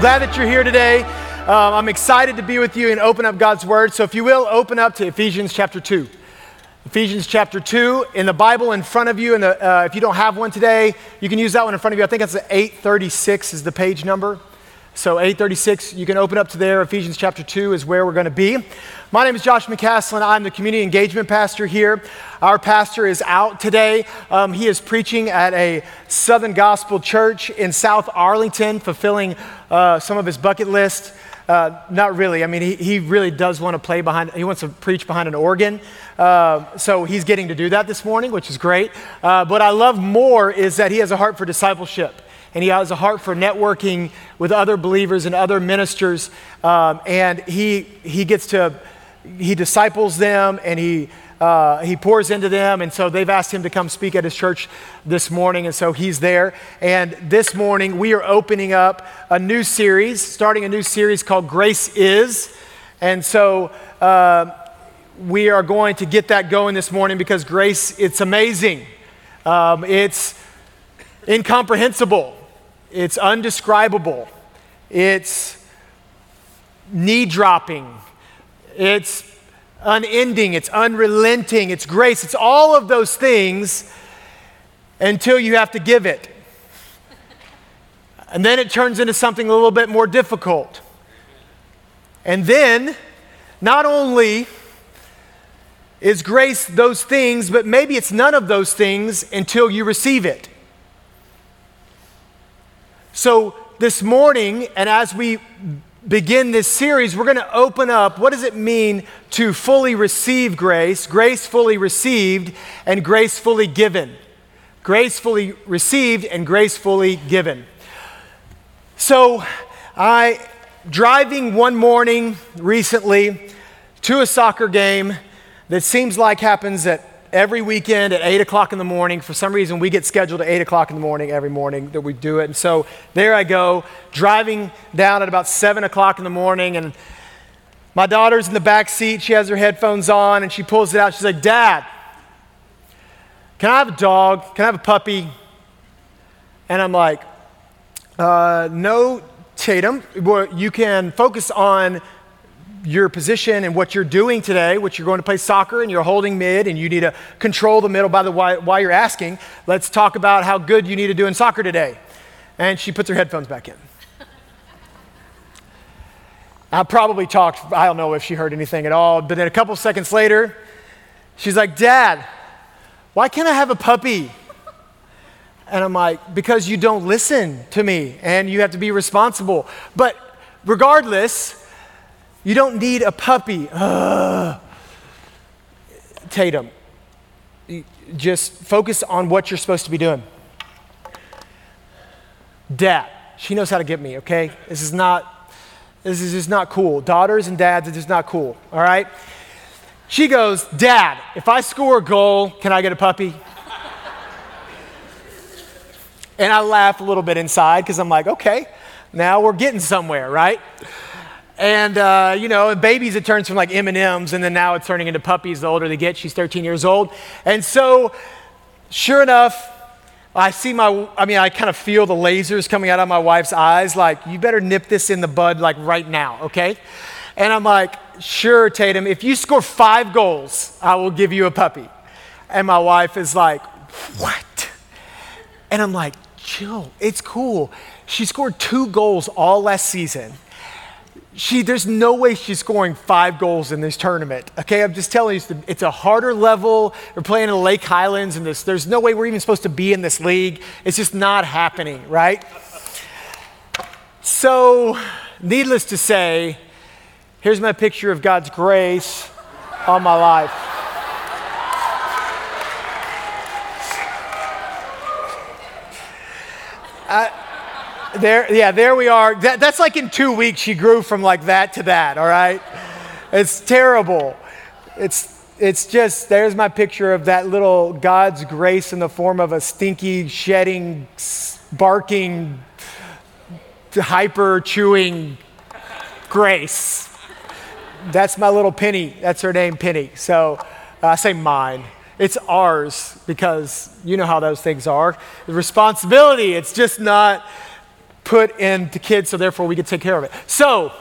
glad that you're here today. Um, I'm excited to be with you and open up God's Word. So, if you will, open up to Ephesians chapter 2. Ephesians chapter 2 in the Bible in front of you. And uh, if you don't have one today, you can use that one in front of you. I think that's 836 is the page number. So 836, you can open up to there. Ephesians chapter 2 is where we're going to be. My name is Josh McCaslin. I'm the community engagement pastor here. Our pastor is out today. Um, he is preaching at a Southern Gospel church in South Arlington, fulfilling uh, some of his bucket list. Uh, not really. I mean, he, he really does want to play behind, he wants to preach behind an organ. Uh, so he's getting to do that this morning, which is great. Uh, what I love more is that he has a heart for discipleship and he has a heart for networking with other believers and other ministers. Um, and he, he gets to, he disciples them and he, uh, he pours into them. And so they've asked him to come speak at his church this morning. And so he's there. And this morning we are opening up a new series, starting a new series called Grace Is. And so uh, we are going to get that going this morning because grace, it's amazing. Um, it's incomprehensible. It's undescribable. It's knee dropping. It's unending. It's unrelenting. It's grace. It's all of those things until you have to give it. And then it turns into something a little bit more difficult. And then, not only is grace those things, but maybe it's none of those things until you receive it. So, this morning, and as we begin this series, we're going to open up what does it mean to fully receive grace, grace fully received, and grace fully given. Gracefully received and gracefully given. So, I driving one morning recently to a soccer game that seems like happens at every weekend at 8 o'clock in the morning. For some reason, we get scheduled at 8 o'clock in the morning every morning that we do it. And so there I go, driving down at about 7 o'clock in the morning, and my daughter's in the back seat. She has her headphones on, and she pulls it out. She's like, Dad, can I have a dog? Can I have a puppy? And I'm like, uh, no, Tatum. You can focus on your position and what you're doing today, which you're going to play soccer and you're holding mid and you need to control the middle by the why you're asking. Let's talk about how good you need to do in soccer today. And she puts her headphones back in. I probably talked, I don't know if she heard anything at all, but then a couple seconds later, she's like, Dad, why can't I have a puppy? And I'm like, because you don't listen to me and you have to be responsible. But regardless, you don't need a puppy. Ugh. Tatum, just focus on what you're supposed to be doing. Dad, she knows how to get me, okay? This is not, this is just not cool. Daughters and dads, it's just not cool, all right? She goes, Dad, if I score a goal, can I get a puppy? and I laugh a little bit inside because I'm like, okay, now we're getting somewhere, right? And, uh, you know, babies, it turns from like M&Ms, and then now it's turning into puppies the older they get. She's 13 years old. And so, sure enough, I see my, I mean, I kind of feel the lasers coming out of my wife's eyes, like, you better nip this in the bud, like, right now, okay? And I'm like, sure, Tatum, if you score five goals, I will give you a puppy. And my wife is like, what? And I'm like, chill, it's cool. She scored two goals all last season she, there's no way she's scoring five goals in this tournament. Okay, I'm just telling you, it's, the, it's a harder level. We're playing in the Lake Highlands, and this, there's no way we're even supposed to be in this league. It's just not happening, right? So, needless to say, here's my picture of God's grace on my life. I, there, yeah, there we are. That, that's like in two weeks, she grew from like that to that, all right? It's terrible. It's, it's just, there's my picture of that little God's grace in the form of a stinky, shedding, barking, hyper chewing grace. That's my little Penny. That's her name, Penny. So uh, I say mine. It's ours because you know how those things are. The responsibility, it's just not put in into kids, so therefore we could take care of it. So,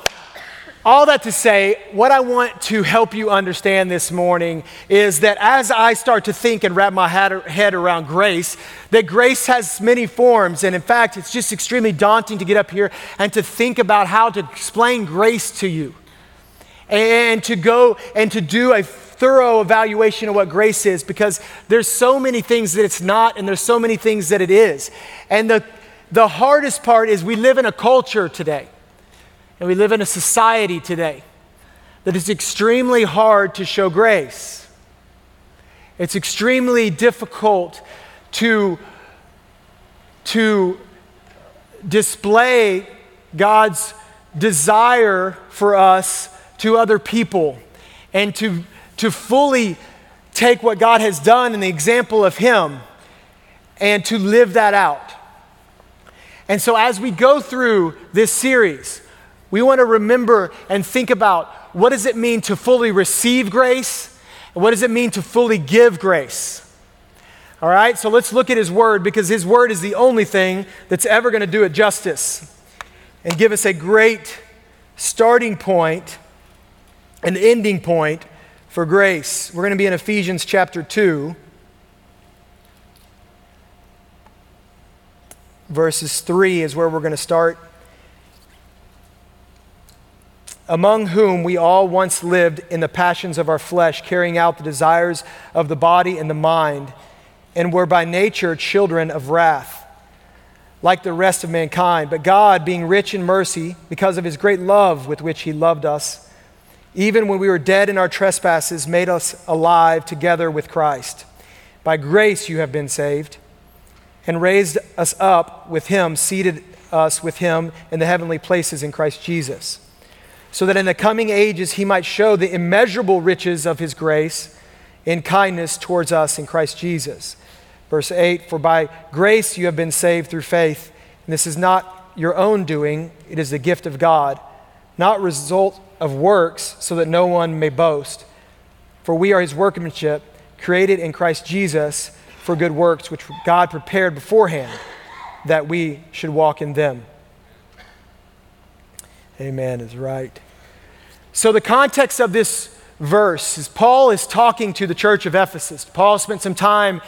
all that to say, what I want to help you understand this morning is that as I start to think and wrap my head around grace, that grace has many forms. And in fact, it's just extremely daunting to get up here and to think about how to explain grace to you and to go and to do a thorough evaluation of what grace is because there's so many things that it's not and there's so many things that it is. And the, the hardest part is we live in a culture today and we live in a society today that is extremely hard to show grace. It's extremely difficult to, to display God's desire for us to other people and to, to fully take what God has done and the example of Him and to live that out. And so, as we go through this series, we want to remember and think about what does it mean to fully receive grace and what does it mean to fully give grace. All right, so let's look at his word because his word is the only thing that's ever going to do it justice and give us a great starting and ending point for grace. We're going to be in Ephesians chapter 2. Verses 3 is where we're going to start among whom we all once lived in the passions of our flesh, carrying out the desires of the body and the mind, and were by nature children of wrath, like the rest of mankind. But God, being rich in mercy, because of his great love with which he loved us, even when we were dead in our trespasses, made us alive together with Christ. By grace you have been saved, and raised us up with him, seated us with him in the heavenly places in Christ Jesus so that in the coming ages he might show the immeasurable riches of his grace in kindness towards us in Christ Jesus. Verse 8 For by grace you have been saved through faith, and this is not your own doing, it is the gift of God, not result of works, so that no one may boast. For we are his workmanship, created in Christ Jesus for good works, which God prepared beforehand that we should walk in them. Amen is right. So, the context of this verse is Paul is talking to the church of Ephesus. Paul spent some time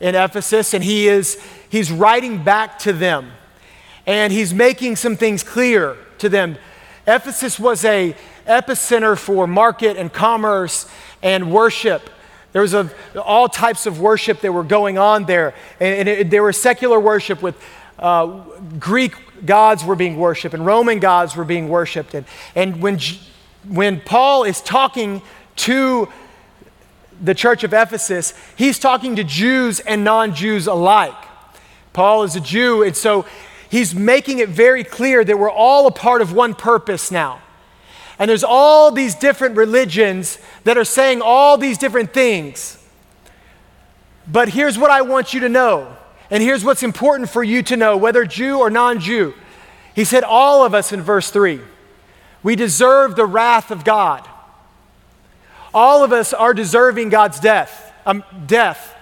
in Ephesus and he is he's writing back to them. And he's making some things clear to them. Ephesus was a epicenter for market and commerce and worship. There was a, all types of worship that were going on there. And, and it, there was secular worship with uh, Greek gods were being worshiped and Roman gods were being worshiped. And, and when when Paul is talking to the church of Ephesus, he's talking to Jews and non Jews alike. Paul is a Jew, and so he's making it very clear that we're all a part of one purpose now. And there's all these different religions that are saying all these different things. But here's what I want you to know, and here's what's important for you to know, whether Jew or non Jew. He said, All of us in verse 3. We deserve the wrath of God. All of us are deserving God's death, um, death,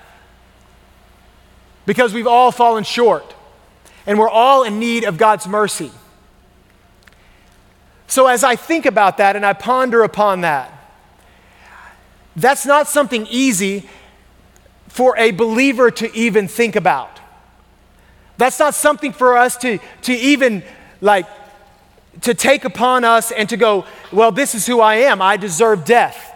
because we've all fallen short, and we're all in need of God's mercy. So, as I think about that and I ponder upon that, that's not something easy for a believer to even think about. That's not something for us to, to even like to take upon us and to go, well, this is who I am. I deserve death.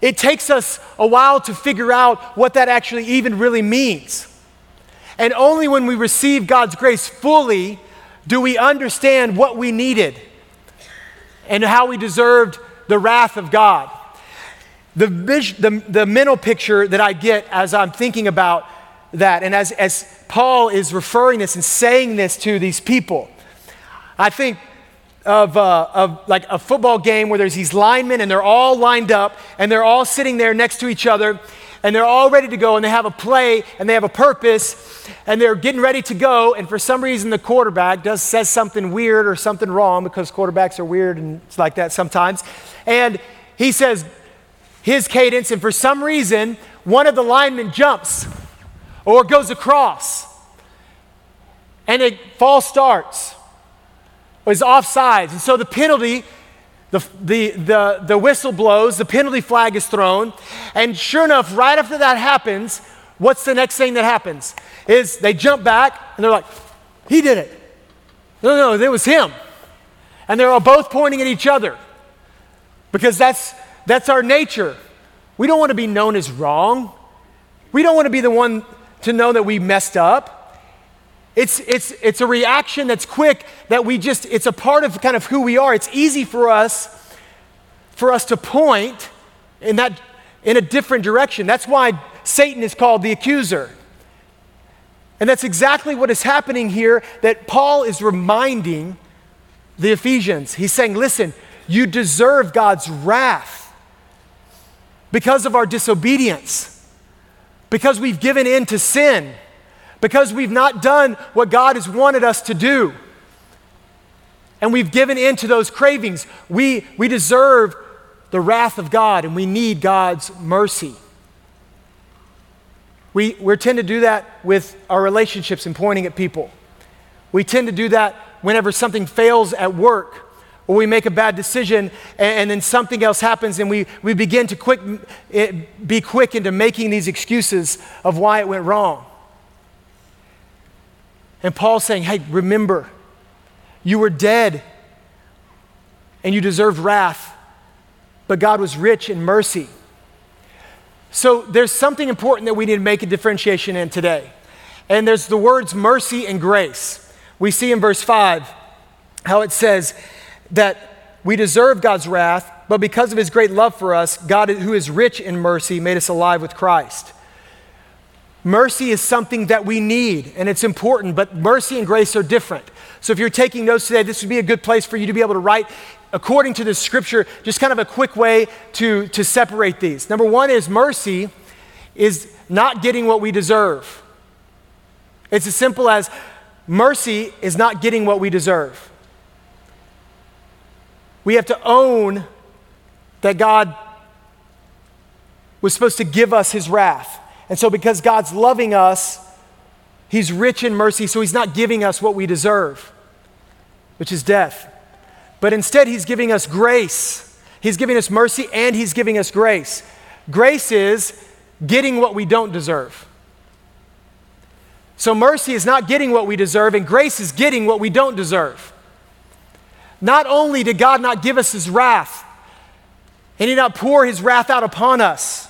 It takes us a while to figure out what that actually even really means. And only when we receive God's grace fully do we understand what we needed and how we deserved the wrath of God. The, the, the mental picture that I get as I'm thinking about that, and as, as Paul is referring this and saying this to these people, I think of, uh, of like a football game where there's these linemen and they're all lined up and they're all sitting there next to each other and they're all ready to go and they have a play and they have a purpose and they're getting ready to go and for some reason the quarterback does says something weird or something wrong because quarterbacks are weird and it's like that sometimes and he says his cadence and for some reason one of the linemen jumps or goes across and a false starts. Is offsides. And so the penalty, the, the, the, the whistle blows, the penalty flag is thrown. And sure enough, right after that happens, what's the next thing that happens? Is they jump back and they're like, he did it. No, no, it was him. And they're all both pointing at each other because that's, that's our nature. We don't want to be known as wrong. We don't want to be the one to know that we messed up. It's, it's, it's a reaction that's quick that we just, it's a part of kind of who we are. It's easy for us, for us to point in that, in a different direction. That's why Satan is called the accuser. And that's exactly what is happening here that Paul is reminding the Ephesians. He's saying, listen, you deserve God's wrath because of our disobedience, because we've given in to sin because we've not done what God has wanted us to do. And we've given in to those cravings. We, we deserve the wrath of God and we need God's mercy. We, we tend to do that with our relationships and pointing at people. We tend to do that whenever something fails at work or we make a bad decision and, and then something else happens and we, we begin to quick, it, be quick into making these excuses of why it went wrong. And Paul's saying, hey, remember, you were dead and you deserved wrath, but God was rich in mercy. So there's something important that we need to make a differentiation in today. And there's the words mercy and grace. We see in verse 5 how it says that we deserve God's wrath, but because of his great love for us, God, who is rich in mercy, made us alive with Christ. Mercy is something that we need and it's important, but mercy and grace are different. So if you're taking notes today, this would be a good place for you to be able to write, according to the scripture, just kind of a quick way to, to separate these. Number one is mercy is not getting what we deserve. It's as simple as mercy is not getting what we deserve. We have to own that God was supposed to give us his wrath. And so, because God's loving us, He's rich in mercy, so He's not giving us what we deserve, which is death. But instead, He's giving us grace. He's giving us mercy and He's giving us grace. Grace is getting what we don't deserve. So, mercy is not getting what we deserve, and grace is getting what we don't deserve. Not only did God not give us His wrath, and He did not pour His wrath out upon us,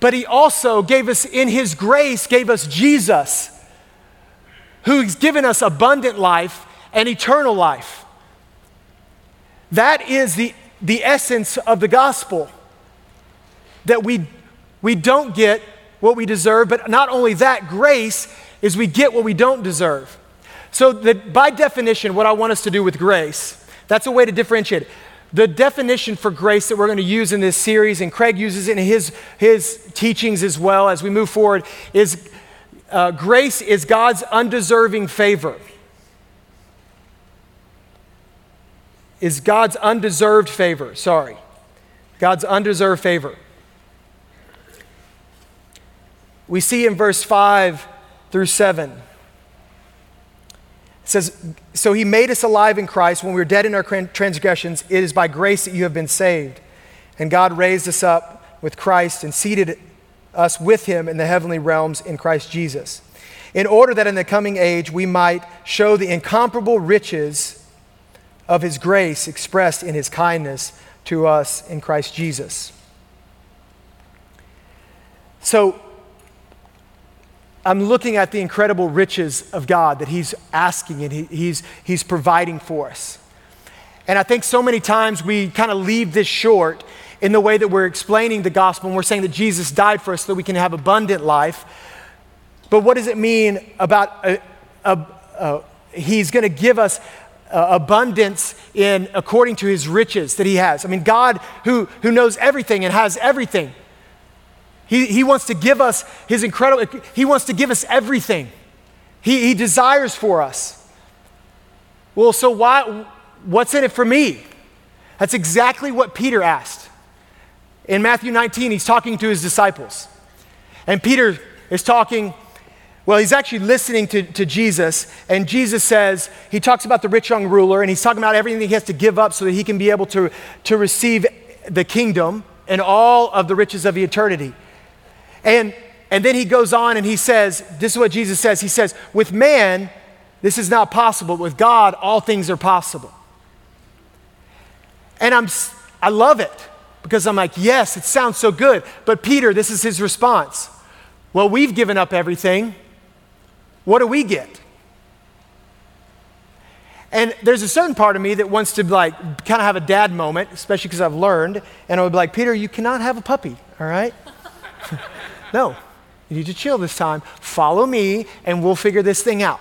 but he also gave us, in his grace, gave us Jesus, who's given us abundant life and eternal life. That is the, the essence of the gospel. That we, we don't get what we deserve, but not only that, grace is we get what we don't deserve. So, that by definition, what I want us to do with grace, that's a way to differentiate it. The definition for grace that we're going to use in this series, and Craig uses it in his, his teachings as well as we move forward, is uh, grace is God's undeserving favor. Is God's undeserved favor, sorry. God's undeserved favor. We see in verse 5 through 7 it says, So he made us alive in Christ when we were dead in our transgressions. It is by grace that you have been saved. And God raised us up with Christ and seated us with him in the heavenly realms in Christ Jesus, in order that in the coming age we might show the incomparable riches of his grace expressed in his kindness to us in Christ Jesus. So, I'm looking at the incredible riches of God that He's asking and he, he's, he's providing for us. And I think so many times we kind of leave this short in the way that we're explaining the gospel and we're saying that Jesus died for us so that we can have abundant life. But what does it mean about a, a, a, He's going to give us uh, abundance in according to His riches that He has? I mean, God who, who knows everything and has everything he, he wants to give us his incredible, he wants to give us everything. He, he desires for us. Well, so why, what's in it for me? That's exactly what Peter asked. In Matthew 19, he's talking to his disciples. And Peter is talking, Well, he's actually listening to, to Jesus, and Jesus says, he talks about the rich young ruler, and he's talking about everything he has to give up so that he can be able to, to receive the kingdom and all of the riches of eternity. And, and then he goes on and he says, This is what Jesus says. He says, With man, this is not possible. With God, all things are possible. And I'm, I love it because I'm like, Yes, it sounds so good. But Peter, this is his response. Well, we've given up everything. What do we get? And there's a certain part of me that wants to like kind of have a dad moment, especially because I've learned, and I would be like, Peter, you cannot have a puppy, all right? no, you need to chill this time. Follow me, and we'll figure this thing out,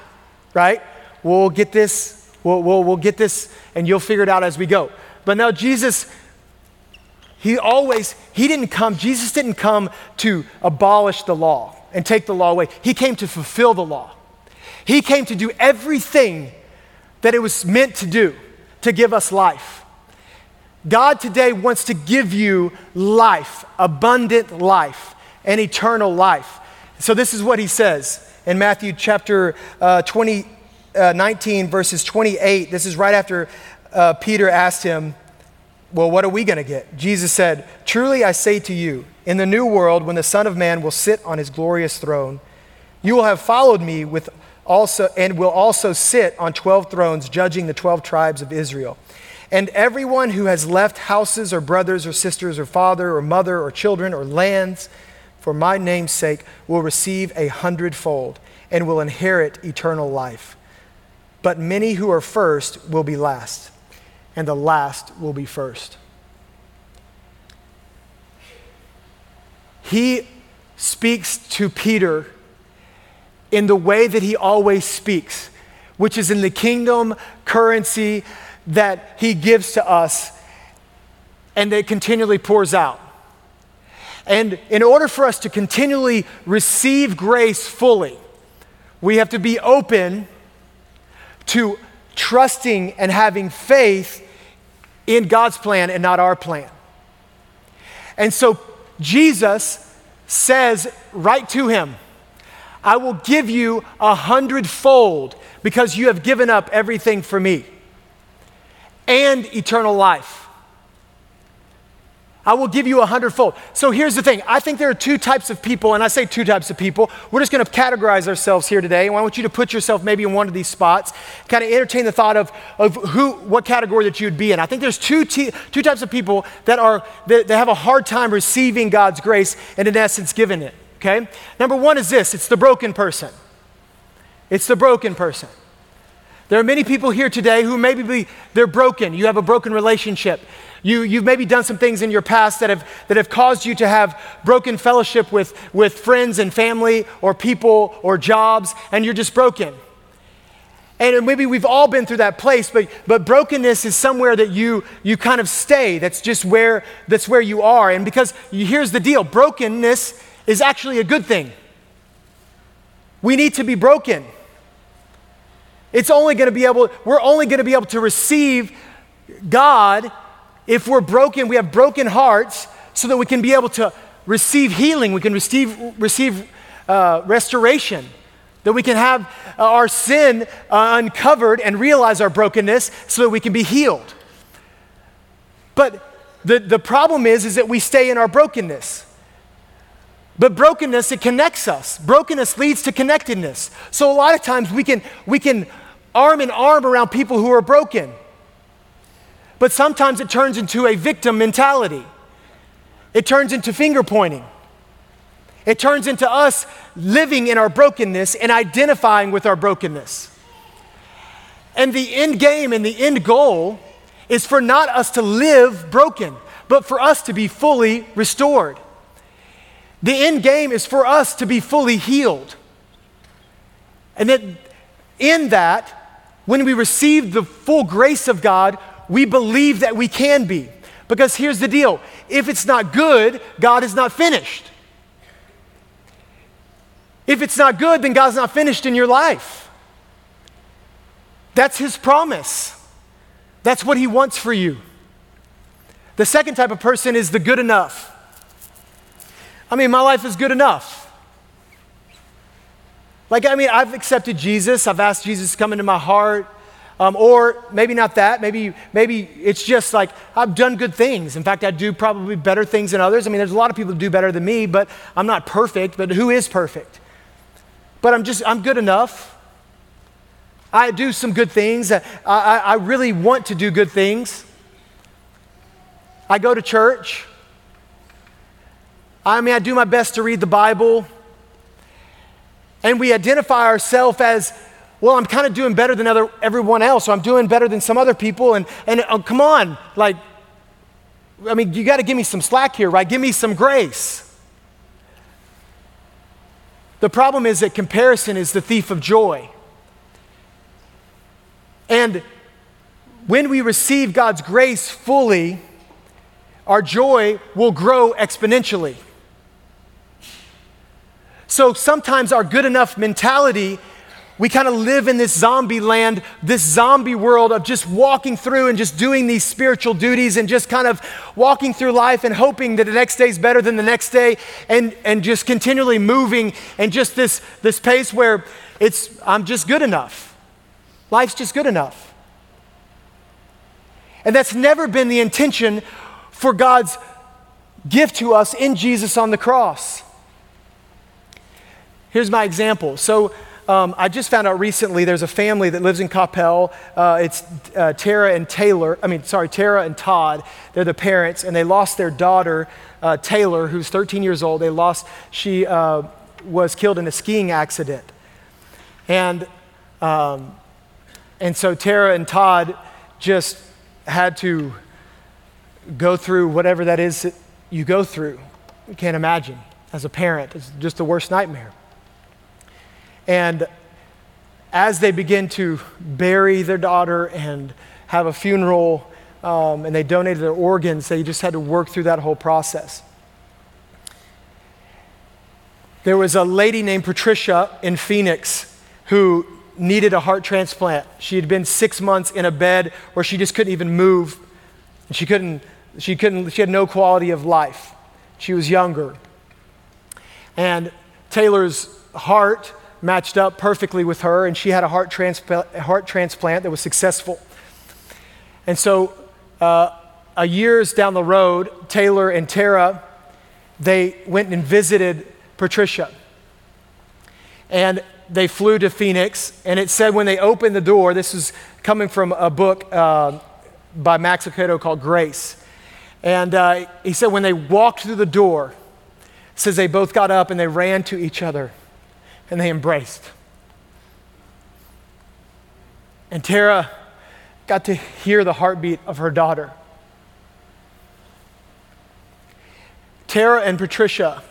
right? We'll get this, we'll, we'll, we'll get this, and you'll figure it out as we go. But now Jesus, he always, he didn't come, Jesus didn't come to abolish the law and take the law away. He came to fulfill the law. He came to do everything that it was meant to do to give us life. God today wants to give you life, abundant life, and eternal life. So, this is what he says in Matthew chapter uh, 20, uh, 19, verses 28. This is right after uh, Peter asked him, Well, what are we going to get? Jesus said, Truly I say to you, in the new world, when the Son of Man will sit on his glorious throne, you will have followed me with also, and will also sit on 12 thrones, judging the 12 tribes of Israel. And everyone who has left houses or brothers or sisters or father or mother or children or lands for my name's sake will receive a hundredfold and will inherit eternal life. But many who are first will be last, and the last will be first. He speaks to Peter in the way that he always speaks, which is in the kingdom currency that he gives to us and that continually pours out. And in order for us to continually receive grace fully, we have to be open to trusting and having faith in God's plan and not our plan. And so Jesus says right to him, I will give you a hundredfold because you have given up everything for me and eternal life. I will give you a hundredfold. So here's the thing I think there are two types of people, and I say two types of people. We're just going to categorize ourselves here today. And I want you to put yourself maybe in one of these spots, kind of entertain the thought of, of who, what category that you'd be in. I think there's two, t- two types of people that, are, that, that have a hard time receiving God's grace and, in essence, giving it okay? Number one is this it's the broken person. It's the broken person. There are many people here today who maybe be, they're broken. You have a broken relationship. You, you've maybe done some things in your past that have, that have caused you to have broken fellowship with, with friends and family or people or jobs, and you're just broken. And maybe we've all been through that place, but, but brokenness is somewhere that you, you kind of stay. That's just where, that's where you are. And because here's the deal brokenness is actually a good thing. We need to be broken. It's only going to be able, we're only going to be able to receive God if we're broken, we have broken hearts, so that we can be able to receive healing, we can receive, receive uh, restoration, that we can have uh, our sin uh, uncovered and realize our brokenness so that we can be healed. But the, the problem is, is that we stay in our brokenness. But brokenness, it connects us. Brokenness leads to connectedness. So a lot of times we can, we can arm in arm around people who are broken. But sometimes it turns into a victim mentality. It turns into finger pointing. It turns into us living in our brokenness and identifying with our brokenness. And the end game and the end goal is for not us to live broken, but for us to be fully restored. The end game is for us to be fully healed. And that in that, when we receive the full grace of God, we believe that we can be. Because here's the deal if it's not good, God is not finished. If it's not good, then God's not finished in your life. That's His promise. That's what He wants for you. The second type of person is the good enough. I mean, my life is good enough. Like, I mean, I've accepted Jesus, I've asked Jesus to come into my heart. Um, or maybe not that. Maybe, maybe it's just like I've done good things. In fact, I do probably better things than others. I mean, there's a lot of people who do better than me, but I'm not perfect. But who is perfect? But I'm just, I'm good enough. I do some good things. I, I, I really want to do good things. I go to church. I mean, I do my best to read the Bible. And we identify ourselves as, well, I'm kind of doing better than other, everyone else, or I'm doing better than some other people. And, and oh, come on, like, I mean, you got to give me some slack here, right? Give me some grace. The problem is that comparison is the thief of joy. And when we receive God's grace fully, our joy will grow exponentially. So sometimes our good enough mentality, we kind of live in this zombie land, this zombie world of just walking through and just doing these spiritual duties and just kind of walking through life and hoping that the next day is better than the next day and, and just continually moving and just this, this pace where it's, I'm just good enough. Life's just good enough. And that's never been the intention for God's gift to us in Jesus on the cross. Here's my example. So, um, I just found out recently there's a family that lives in Coppell. Uh, it's uh, Tara and Taylor, I mean, sorry, Tara and Todd. They're the parents, and they lost their daughter, uh, Taylor, who's 13 years old. They lost, she uh, was killed in a skiing accident. And, um, and so Tara and Todd just had to go through whatever that is that you go through. You can't imagine as a parent. It's just the worst nightmare. And as they begin to bury their daughter and have a funeral, um, and they donated their organs, they just had to work through that whole process. There was a lady named Patricia in Phoenix who needed a heart transplant. She had been six months in a bed where she just couldn't even move. She couldn't, she couldn't, she had no quality of life. She was younger. And Taylor's heart matched up perfectly with her, and she had a heart, heart transplant that was successful. And so, uh, a years down the road, Taylor and Tara, they went and visited Patricia. And they flew to Phoenix, and it said when they opened the door, this is coming from a book uh, by Max Lucado called Grace. And uh, he said when they walked through the door, says they both got up and they ran to each other and they embraced. And Tara got to hear the heartbeat of her daughter. Tara and Patricia,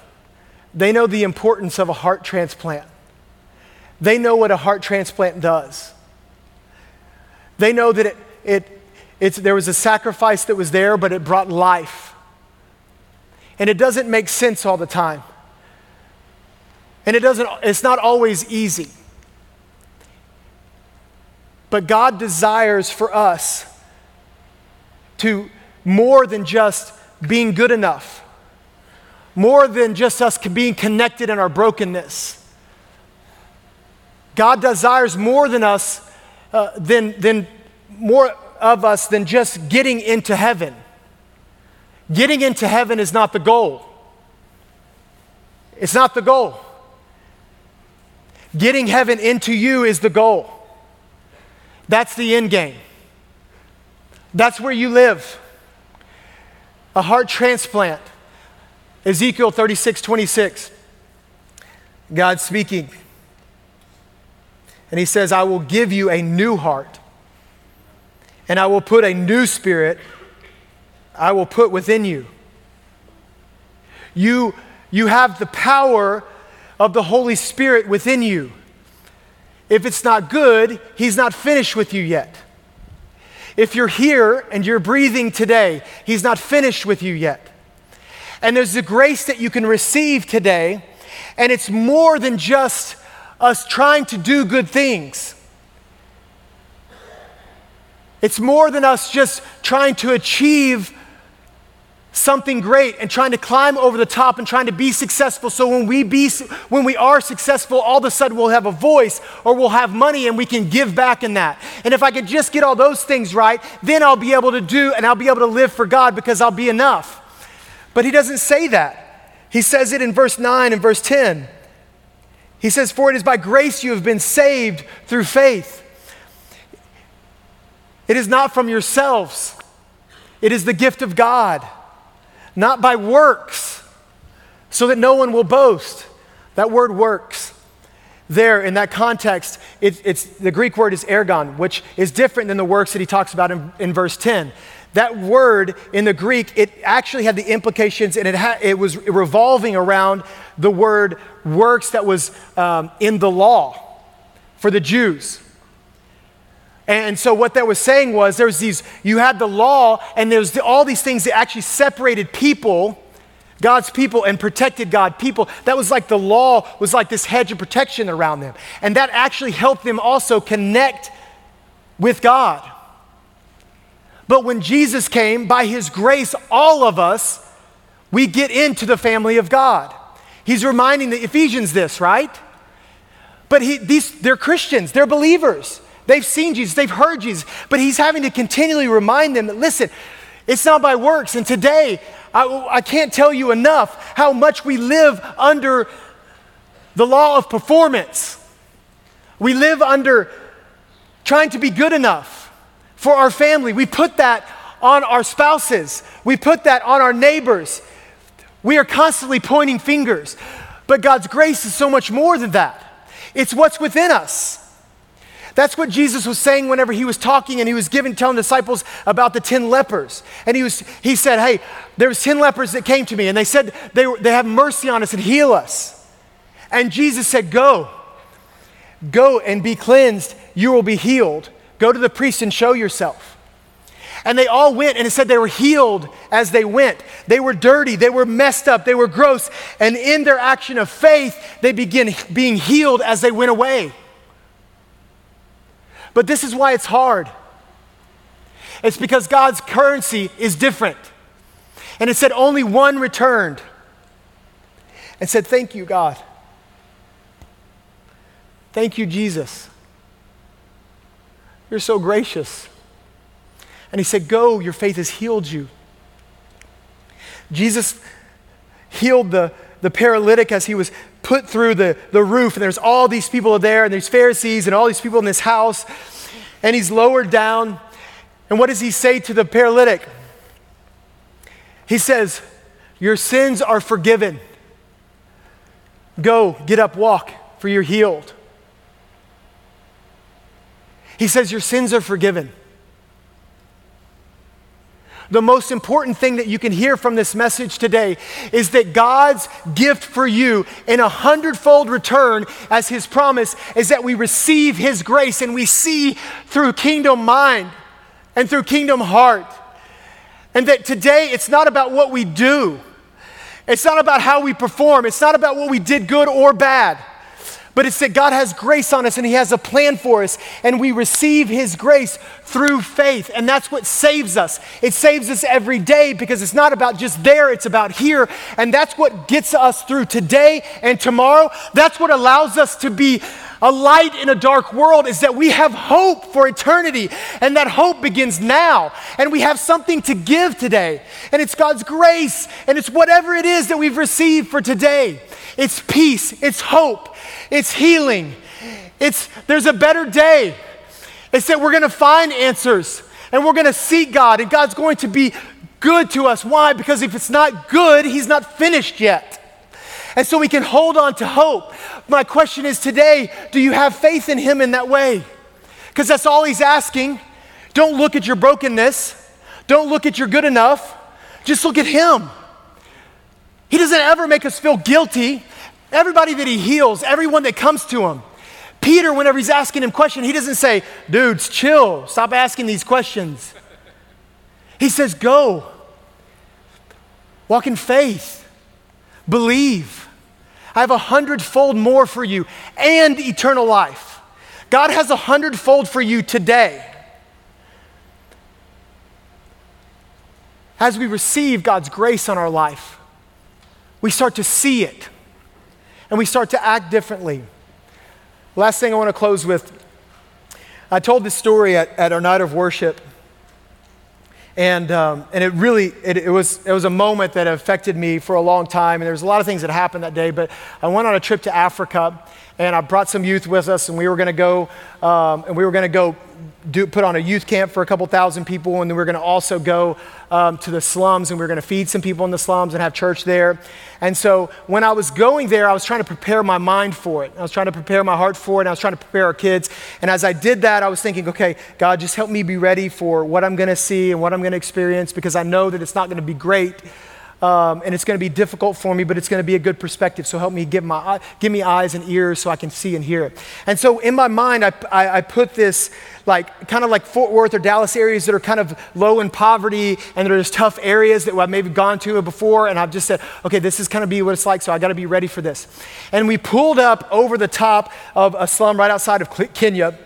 they know the importance of a heart transplant. They know what a heart transplant does. They know that it, it, it's, there was a sacrifice that was there, but it brought life. And it doesn't make sense all the time. And it doesn't, it's not always easy. But God desires for us to more than just being good enough, more than just us being connected in our brokenness. God desires more than us, uh, than, than more of us than just getting into heaven. Getting into heaven is not the goal. It's not the goal. Getting heaven into you is the goal. That's the end game. That's where you live. A heart transplant. Ezekiel 36 26. God speaking. And he says, I will give you a new heart, and I will put a new spirit, I will put within you. You, you have the power of the Holy Spirit within you. If it's not good, He's not finished with you yet. If you're here and you're breathing today, He's not finished with you yet. And there's a grace that you can receive today, and it's more than just us trying to do good things. It's more than us just trying to achieve something great and trying to climb over the top and trying to be successful. So when we be when we are successful all of a sudden we'll have a voice or we'll have money and we can give back in that. And if i could just get all those things right then i'll be able to do and i'll be able to live for god because i'll be enough. But he doesn't say that. He says it in verse 9 and verse 10 he says for it is by grace you have been saved through faith. It is not from yourselves. It is the gift of god not by works, so that no one will boast. That word works. There, in that context, it, it's, the Greek word is ergon, which is different than the works that he talks about in, in verse 10. That word in the Greek, it actually had the implications and it, ha- it was revolving around the word works that was um, in the law for the Jews. And so what that was saying was there's these, you had the law, and there's the, all these things that actually separated people, God's people, and protected God people. That was like the law was like this hedge of protection around them. And that actually helped them also connect with God. But when Jesus came, by his grace, all of us, we get into the family of God. He's reminding the Ephesians this, right? But he, these, they're Christians, they're believers. They've seen Jesus, they've heard Jesus, but he's having to continually remind them that, listen, it's not by works. And today, I, I can't tell you enough how much we live under the law of performance. We live under trying to be good enough for our family. We put that on our spouses, we put that on our neighbors. We are constantly pointing fingers. But God's grace is so much more than that. It's what's within us. That's what Jesus was saying whenever he was talking and he was giving, telling disciples about the 10 lepers. And he, was, he said, Hey, there was 10 lepers that came to me and they said they, they have mercy on us and heal us. And Jesus said, Go, go and be cleansed. You will be healed. Go to the priest and show yourself. And they all went, and it said they were healed as they went. They were dirty, they were messed up, they were gross. And in their action of faith, they began being healed as they went away. But this is why it's hard. It's because God's currency is different. And it said only one returned and said, Thank you, God. Thank you, Jesus. You're so gracious. And he said, Go, your faith has healed you. Jesus healed the, the paralytic as he was put through the, the roof, and there's all these people there, and there's Pharisees and all these people in this house, and he's lowered down. And what does he say to the paralytic? He says, Your sins are forgiven. Go, get up, walk, for you're healed. He says, Your sins are forgiven. The most important thing that you can hear from this message today is that God's gift for you in a hundredfold return as His promise is that we receive His grace and we see through kingdom mind and through kingdom heart. And that today it's not about what we do, it's not about how we perform, it's not about what we did good or bad but it's that God has grace on us and He has a plan for us, and we receive His grace through faith. And that's what saves us. It saves us every day because it's not about just there, it's about here. And that's what gets us through today and tomorrow. That's what allows us to be a light in a dark world is that we have hope for eternity, and that hope begins now. And we have something to give today, and it's God's grace, and it's whatever it is that we've received for today. It's peace, it's hope, it's healing. It's there's a better day. It's that we're going to find answers and we're going to seek God and God's going to be good to us. Why? Because if it's not good, he's not finished yet. And so we can hold on to hope. My question is today, do you have faith in him in that way? Because that's all he's asking. Don't look at your brokenness. Don't look at your good enough. Just look at him. He doesn't ever make us feel guilty. Everybody that he heals, everyone that comes to him. Peter, whenever he's asking him questions, he doesn't say, dudes, chill, stop asking these questions. He says, go. Walk in faith. Believe. I have a hundredfold more for you and eternal life. God has a hundredfold for you today. as we receive God's grace on our life, we start to see it and we start to act differently. Last thing I want to close with I told this story at, at our night of worship. And, um, and it really it, it, was, it was a moment that affected me for a long time and there's a lot of things that happened that day but i went on a trip to africa and i brought some youth with us and we were going to go um, and we were going to go do, put on a youth camp for a couple thousand people, and then we're going to also go um, to the slums and we're going to feed some people in the slums and have church there. And so when I was going there, I was trying to prepare my mind for it. I was trying to prepare my heart for it, and I was trying to prepare our kids. And as I did that, I was thinking, okay, God, just help me be ready for what I'm going to see and what I'm going to experience because I know that it's not going to be great um, and it's going to be difficult for me, but it's going to be a good perspective. So help me give, my, give me eyes and ears so I can see and hear it. And so in my mind, I, I, I put this like kind of like Fort Worth or Dallas areas that are kind of low in poverty and there's tough areas that I've maybe gone to before. And I've just said, okay, this is going to be what it's like, so I got to be ready for this. And we pulled up over the top of a slum right outside of Kenya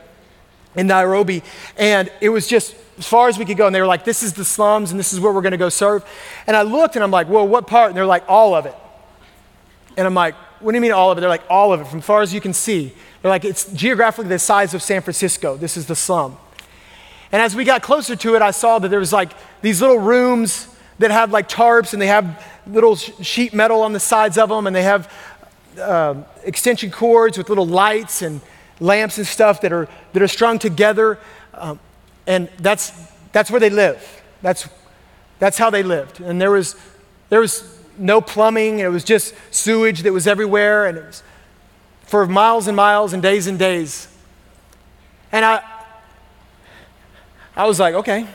in Nairobi, and it was just as far as we could go. And they were like, this is the slums and this is where we're going to go serve. And I looked and I'm like, well, what part? And they're like, all of it. And I'm like, what do you mean all of it? They're like, all of it, from far as you can see. They're like, it's geographically the size of San Francisco. This is the slum. And as we got closer to it, I saw that there was like these little rooms that have like tarps and they have little sheet metal on the sides of them and they have uh, extension cords with little lights and lamps and stuff that are, that are strung together. Um, and that's, that's where they live. That's, that's how they lived. And there was, there was no plumbing, it was just sewage that was everywhere, and it was for miles and miles and days and days. And I, I was like, okay,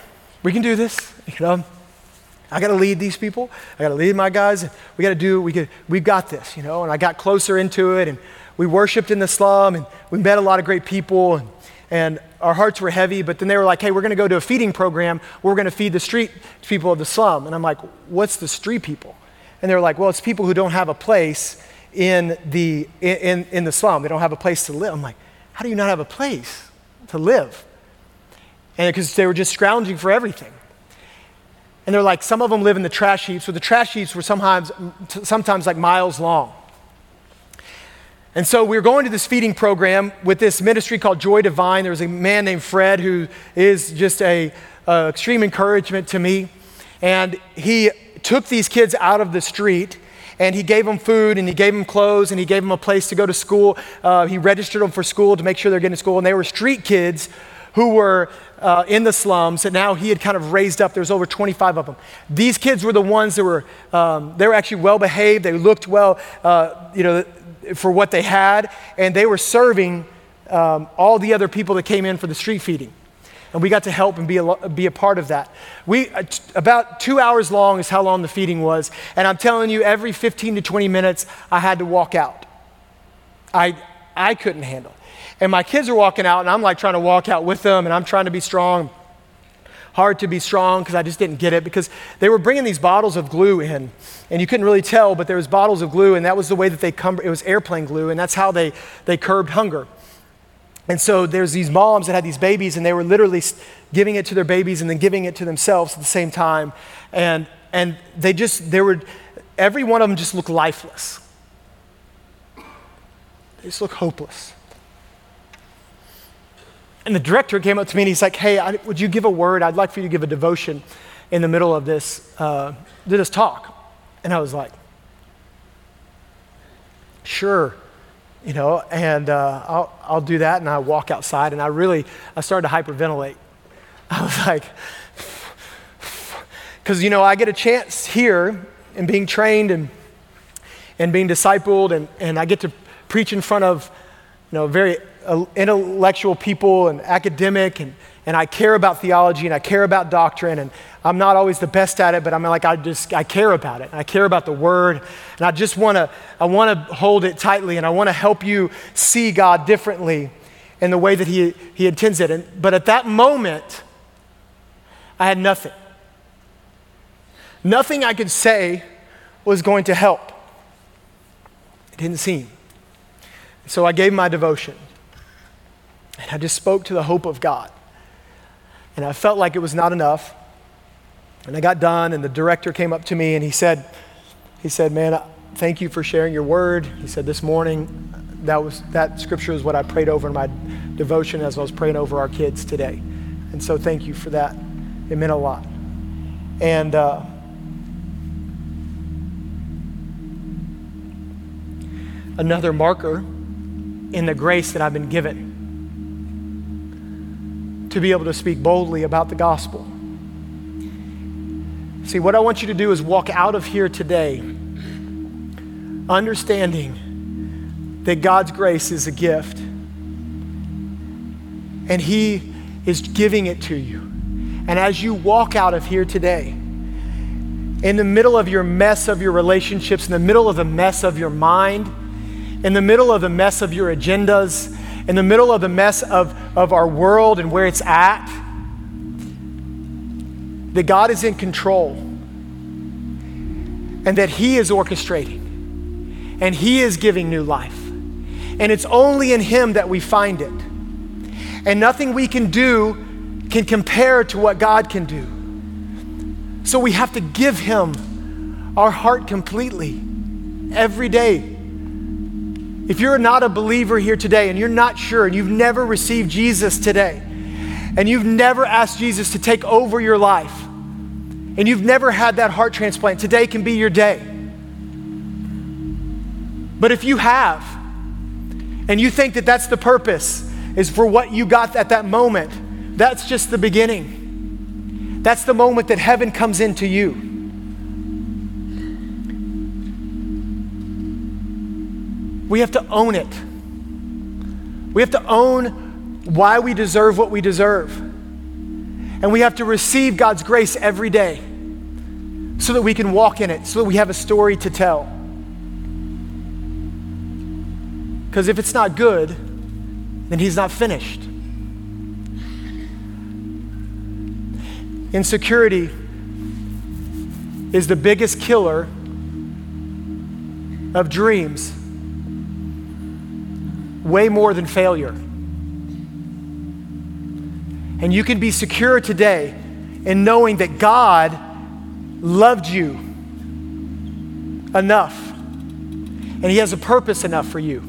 we can do this. You know, I got to lead these people. I got to lead my guys. We got to do. We could. We've got this. You know. And I got closer into it, and we worshipped in the slum, and we met a lot of great people. And and our hearts were heavy, but then they were like, hey, we're going to go to a feeding program. We're going to feed the street people of the slum. And I'm like, what's the street people? And they were like, well, it's people who don't have a place in the, in, in the slum. They don't have a place to live. I'm like, how do you not have a place to live? And because they were just scrounging for everything. And they're like, some of them live in the trash heaps, so the trash heaps were sometimes, sometimes like miles long. And so we were going to this feeding program with this ministry called Joy Divine. There was a man named Fred who is just a, extreme encouragement to me. And he took these kids out of the street and he gave them food and he gave them clothes and he gave them a place to go to school. Uh, he registered them for school to make sure they're getting to school. And they were street kids who were uh, in the slums and now he had kind of raised up. There was over 25 of them. These kids were the ones that were, um, they were actually well behaved. They looked well, uh, you know, for what they had, and they were serving um, all the other people that came in for the street feeding. And we got to help and be a, be a part of that. We, uh, about two hours long is how long the feeding was. And I'm telling you, every 15 to 20 minutes, I had to walk out. I, I couldn't handle. And my kids are walking out, and I'm like trying to walk out with them, and I'm trying to be strong hard to be strong because I just didn't get it because they were bringing these bottles of glue in and you couldn't really tell but there was bottles of glue and that was the way that they come it was airplane glue and that's how they they curbed hunger. And so there's these moms that had these babies and they were literally giving it to their babies and then giving it to themselves at the same time. And and they just they were every one of them just looked lifeless. They just looked hopeless and the director came up to me and he's like, Hey, I, would you give a word? I'd like for you to give a devotion in the middle of this, uh, this talk. And I was like, Sure, you know, and uh, I'll, I'll do that. And I walk outside and I really, I started to hyperventilate. I was like, because, you know, I get a chance here and being trained and, and being discipled, and, and I get to preach in front of, you know, very Uh, intellectual people and academic, and, and I care about theology and I care about doctrine, and I'm not always the best at it, but I'm like, I just, I care about it. I care about the word, and I just want to, I want to hold it tightly, and I want to help you see God differently in the way that He, he intends it. And, but at that moment, I had nothing. Nothing I could say was going to help. It didn't seem. So I gave my devotion. And I just spoke to the hope of God. And I felt like it was not enough. And I got done, and the director came up to me and he said, he said, Man, thank you for sharing your word. He said, This morning, that, was, that scripture is what I prayed over in my devotion as I was praying over our kids today. And so thank you for that. It meant a lot. And uh, another marker in the grace that I've been given to be able to speak boldly about the gospel. See, what I want you to do is walk out of here today understanding that God's grace is a gift and He is giving it to you. And as you walk out of here today, in the middle of your mess of your relationships, in the middle of the mess of your mind, in the middle of the mess of your agendas, in the middle of the mess of, of our world and where it's at, that God is in control and that He is orchestrating and He is giving new life. And it's only in Him that we find it. And nothing we can do can compare to what God can do. So we have to give Him our heart completely every day. If you're not a believer here today and you're not sure and you've never received Jesus today, and you've never asked Jesus to take over your life, and you've never had that heart transplant, today can be your day. But if you have, and you think that that's the purpose, is for what you got at that moment, that's just the beginning. That's the moment that heaven comes into you. We have to own it. We have to own why we deserve what we deserve. And we have to receive God's grace every day so that we can walk in it, so that we have a story to tell. Because if it's not good, then He's not finished. Insecurity is the biggest killer of dreams, way more than failure. And you can be secure today in knowing that God loved you enough and He has a purpose enough for you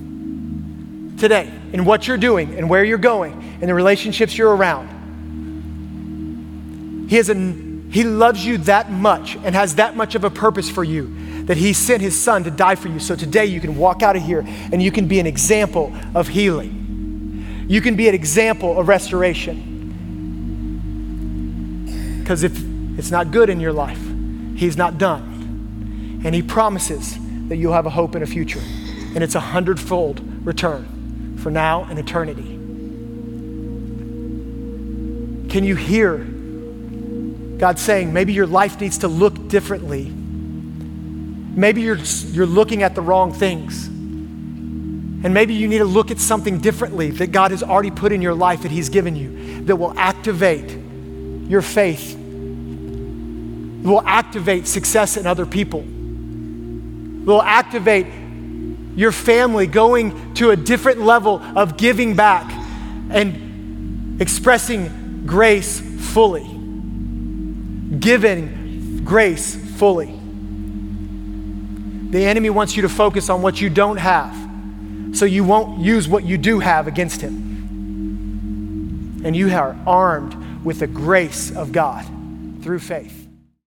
today in what you're doing and where you're going and the relationships you're around. He, has a, he loves you that much and has that much of a purpose for you that He sent His Son to die for you. So today you can walk out of here and you can be an example of healing. You can be an example of restoration. Because if it's not good in your life, He's not done. And He promises that you'll have a hope and a future. And it's a hundredfold return for now and eternity. Can you hear God saying, maybe your life needs to look differently? Maybe you're, you're looking at the wrong things. And maybe you need to look at something differently that God has already put in your life that He's given you that will activate your faith, will activate success in other people, will activate your family going to a different level of giving back and expressing grace fully. Giving grace fully. The enemy wants you to focus on what you don't have so you won't use what you do have against him. And you are armed with the grace of God through faith.